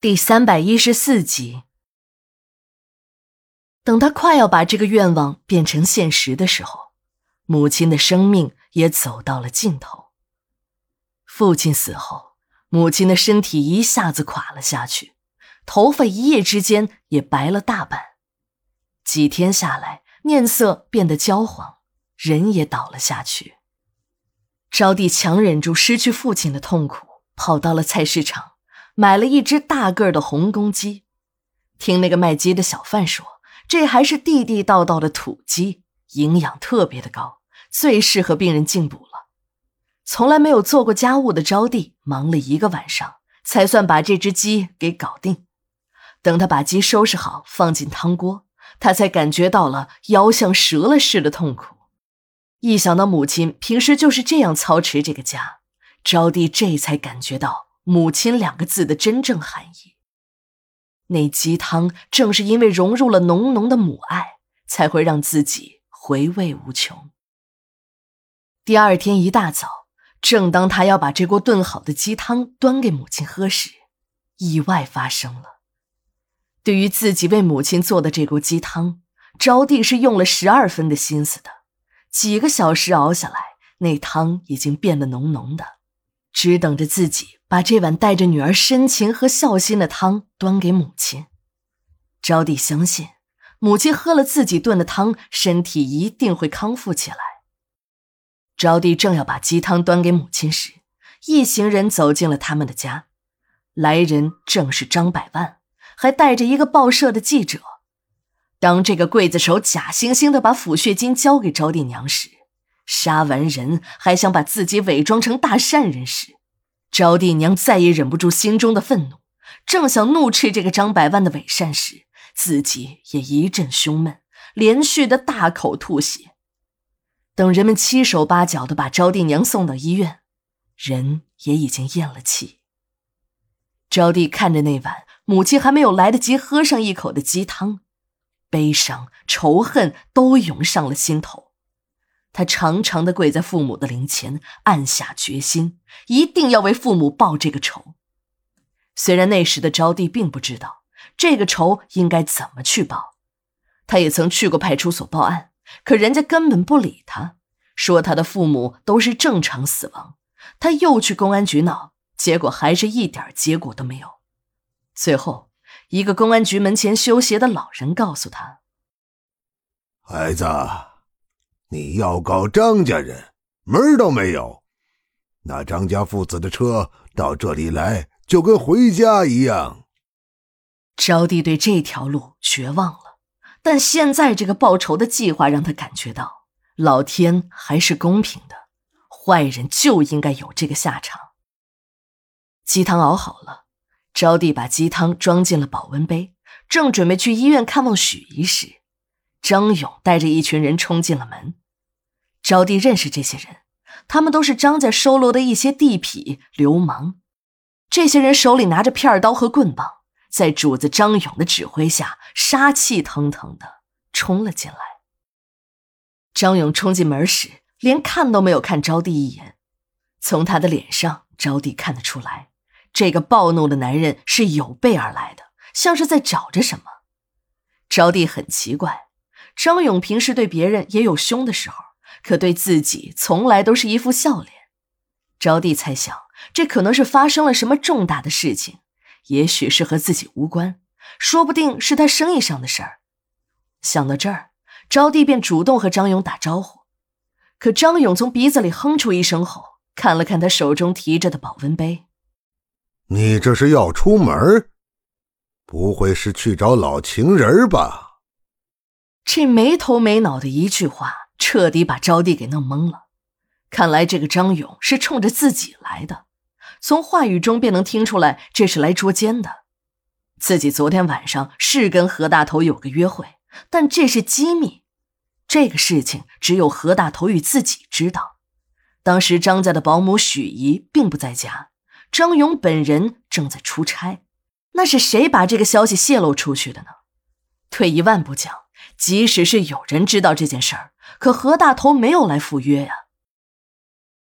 第三百一十四集。等他快要把这个愿望变成现实的时候，母亲的生命也走到了尽头。父亲死后，母亲的身体一下子垮了下去，头发一夜之间也白了大半，几天下来，面色变得焦黄，人也倒了下去。招娣强忍住失去父亲的痛苦，跑到了菜市场。买了一只大个儿的红公鸡，听那个卖鸡的小贩说，这还是地地道道的土鸡，营养特别的高，最适合病人进补了。从来没有做过家务的招娣，忙了一个晚上，才算把这只鸡给搞定。等他把鸡收拾好，放进汤锅，他才感觉到了腰像折了似的痛苦。一想到母亲平时就是这样操持这个家，招娣这才感觉到。母亲两个字的真正含义。那鸡汤正是因为融入了浓浓的母爱，才会让自己回味无穷。第二天一大早，正当他要把这锅炖好的鸡汤端给母亲喝时，意外发生了。对于自己为母亲做的这锅鸡汤，招娣是用了十二分的心思的。几个小时熬下来，那汤已经变得浓浓的。只等着自己把这碗带着女儿深情和孝心的汤端给母亲。招娣相信，母亲喝了自己炖的汤，身体一定会康复起来。招娣正要把鸡汤端给母亲时，一行人走进了他们的家。来人正是张百万，还带着一个报社的记者。当这个刽子手假惺惺的把抚恤金交给招娣娘时，杀完人还想把自己伪装成大善人时，招娣娘再也忍不住心中的愤怒，正想怒斥这个张百万的伪善时，自己也一阵胸闷，连续的大口吐血。等人们七手八脚的把招娣娘送到医院，人也已经咽了气。招娣看着那碗母亲还没有来得及喝上一口的鸡汤，悲伤、仇恨都涌上了心头。他长长的跪在父母的灵前，暗下决心，一定要为父母报这个仇。虽然那时的招娣并不知道这个仇应该怎么去报，他也曾去过派出所报案，可人家根本不理他，说他的父母都是正常死亡。他又去公安局闹，结果还是一点结果都没有。最后，一个公安局门前修鞋的老人告诉他：“孩子。”你要告张家人，门儿都没有。那张家父子的车到这里来，就跟回家一样。招娣对这条路绝望了，但现在这个报仇的计划让他感觉到，老天还是公平的，坏人就应该有这个下场。鸡汤熬好了，招娣把鸡汤装进了保温杯，正准备去医院看望许姨时。张勇带着一群人冲进了门，招娣认识这些人，他们都是张家收罗的一些地痞流氓。这些人手里拿着片刀和棍棒，在主子张勇的指挥下，杀气腾腾的冲了进来。张勇冲进门时，连看都没有看招娣一眼，从他的脸上，招娣看得出来，这个暴怒的男人是有备而来的，像是在找着什么。招娣很奇怪。张勇平时对别人也有凶的时候，可对自己从来都是一副笑脸。招娣猜想，这可能是发生了什么重大的事情，也许是和自己无关，说不定是他生意上的事儿。想到这儿，招娣便主动和张勇打招呼。可张勇从鼻子里哼出一声后，看了看他手中提着的保温杯：“你这是要出门？不会是去找老情人吧？”这没头没脑的一句话，彻底把招娣给弄懵了。看来这个张勇是冲着自己来的，从话语中便能听出来，这是来捉奸的。自己昨天晚上是跟何大头有个约会，但这是机密，这个事情只有何大头与自己知道。当时张家的保姆许怡并不在家，张勇本人正在出差。那是谁把这个消息泄露出去的呢？退一万步讲。即使是有人知道这件事儿，可何大头没有来赴约呀。